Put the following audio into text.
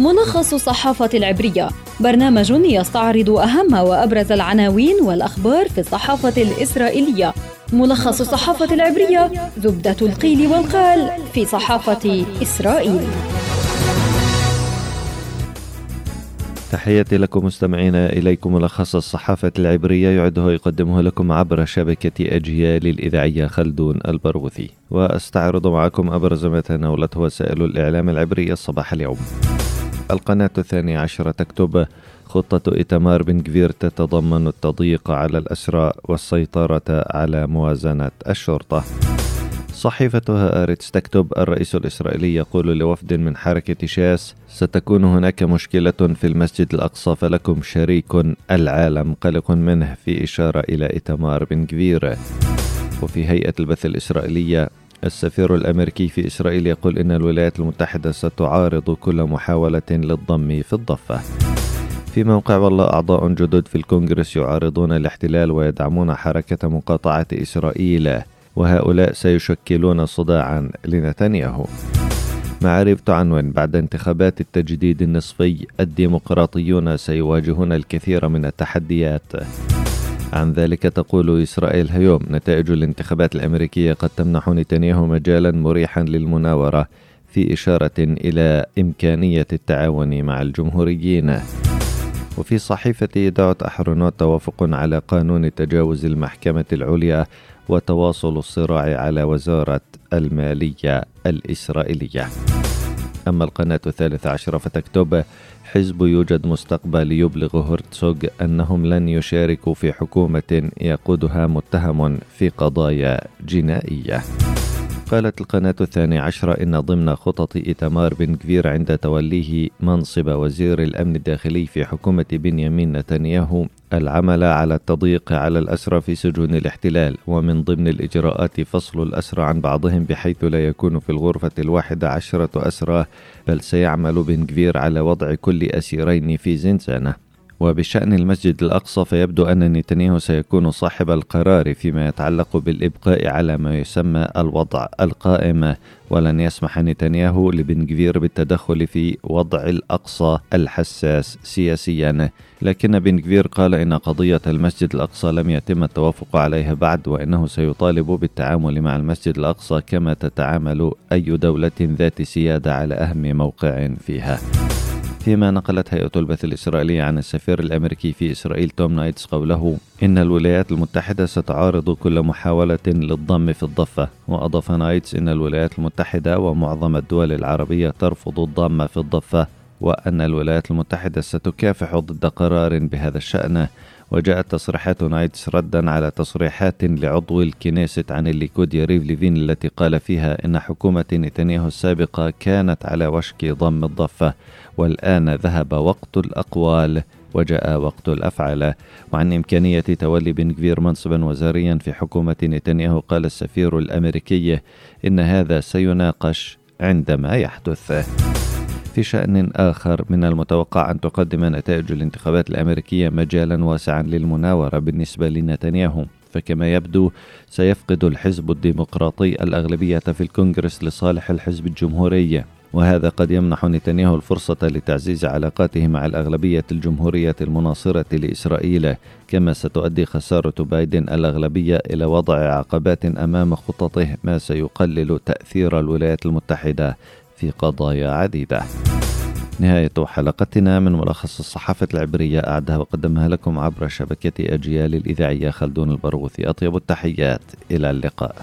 ملخص الصحافة العبرية. برنامج يستعرض أهم وأبرز العناوين والأخبار في الصحافة الإسرائيلية. ملخص الصحافة العبرية زبدة القيل والقال في صحافة إسرائيل. تحياتي لكم مستمعينا إليكم ملخص الصحافة العبرية يعده ويقدمه لكم عبر شبكة أجيال الإذاعية خلدون البرغوثي. وأستعرض معكم أبرز ما تناولته وسائل الإعلام العبرية الصباح اليوم. القناة الثانية عشرة تكتب خطة إيتمار بن كفير تتضمن التضييق على الأسرى والسيطرة على موازنة الشرطة. صحيفة هآرتس تكتب الرئيس الإسرائيلي يقول لوفد من حركة شاس ستكون هناك مشكلة في المسجد الأقصى فلكم شريك العالم قلق منه في إشارة إلى إيتمار بن كفير. وفي هيئة البث الإسرائيلية السفير الأمريكي في إسرائيل يقول إن الولايات المتحدة ستعارض كل محاولة للضم في الضفة. في موقع والله أعضاء جدد في الكونغرس يعارضون الاحتلال ويدعمون حركة مقاطعة إسرائيل وهؤلاء سيشكلون صداعا لنتنياهو. معارف تعنون بعد انتخابات التجديد النصفي الديمقراطيون سيواجهون الكثير من التحديات. عن ذلك تقول إسرائيل هيوم نتائج الانتخابات الأمريكية قد تمنح نتنياهو مجالا مريحا للمناورة في إشارة إلى إمكانية التعاون مع الجمهوريين. وفي صحيفة دعوت أحرنوت توافق على قانون تجاوز المحكمة العليا وتواصل الصراع على وزارة المالية الإسرائيلية. أما القناة الثالثة عشرة فتكتب حزب يوجد مستقبل يبلغ هرتسوغ أنهم لن يشاركوا في حكومة يقودها متهم في قضايا جنائية. قالت القناة الثانية عشرة إن ضمن خطط إيتمار بن كفير عند توليه منصب وزير الأمن الداخلي في حكومة بنيامين نتنياهو العمل على التضييق على الأسرى في سجون الاحتلال. ومن ضمن الإجراءات فصل الأسرى عن بعضهم بحيث لا يكون في الغرفة الواحدة عشرة أسرى بل سيعمل بن كفير على وضع كل أسيرين في زنزانة. وبشأن المسجد الأقصى فيبدو أن نتنياهو سيكون صاحب القرار فيما يتعلق بالإبقاء على ما يسمى الوضع القائم. ولن يسمح نتنياهو لبن غفير بالتدخل في وضع الأقصى الحساس سياسيا. لكن بن غفير قال إن قضية المسجد الأقصى لم يتم التوافق عليها بعد وإنه سيطالب بالتعامل مع المسجد الأقصى كما تتعامل أي دولة ذات سيادة على أهم موقع فيها. فيما نقلت هيئة البث الإسرائيلية عن السفير الأمريكي في إسرائيل توم نايدس قوله إن الولايات المتحدة ستعارض كل محاولة للضم في الضفة وأضاف نايدس إن الولايات المتحدة ومعظم الدول العربية ترفض الضم في الضفة وأن الولايات المتحدة ستكافح ضد قرار بهذا الشأن وجاءت تصريحات نايدس ردا على تصريحات لعضو الكنيست عن الليكود يريف ليفين التي قال فيها إن حكومة نتنياهو السابقة كانت على وشك ضم الضفة والآن ذهب وقت الأقوال وجاء وقت الأفعال. وعن إمكانية تولي بن غفير منصبا وزاريا في حكومة نتنياهو قال السفير الأمريكي إن هذا سيناقش عندما يحدث. في شأن آخر من المتوقع أن تقدم نتائج الانتخابات الأمريكية مجالا واسعا للمناورة بالنسبة لنتنياهو. فكما يبدو سيفقد الحزب الديمقراطي الأغلبية في الكونغرس لصالح الحزب الجمهوري. وهذا قد يمنح نتنياهو الفرصة لتعزيز علاقاته مع الأغلبية الجمهورية المناصرة لإسرائيل. كما ستؤدي خسارة بايدن الأغلبية إلى وضع عقبات أمام خططه ما سيقلل تأثير الولايات المتحدة. في قضايا عديدة. نهاية حلقتنا من ملخص الصحافة العبرية أعدها وقدمها لكم عبر شبكة أجيال الإذاعية خلدون البرغوثي. أطيب التحيات. إلى اللقاء.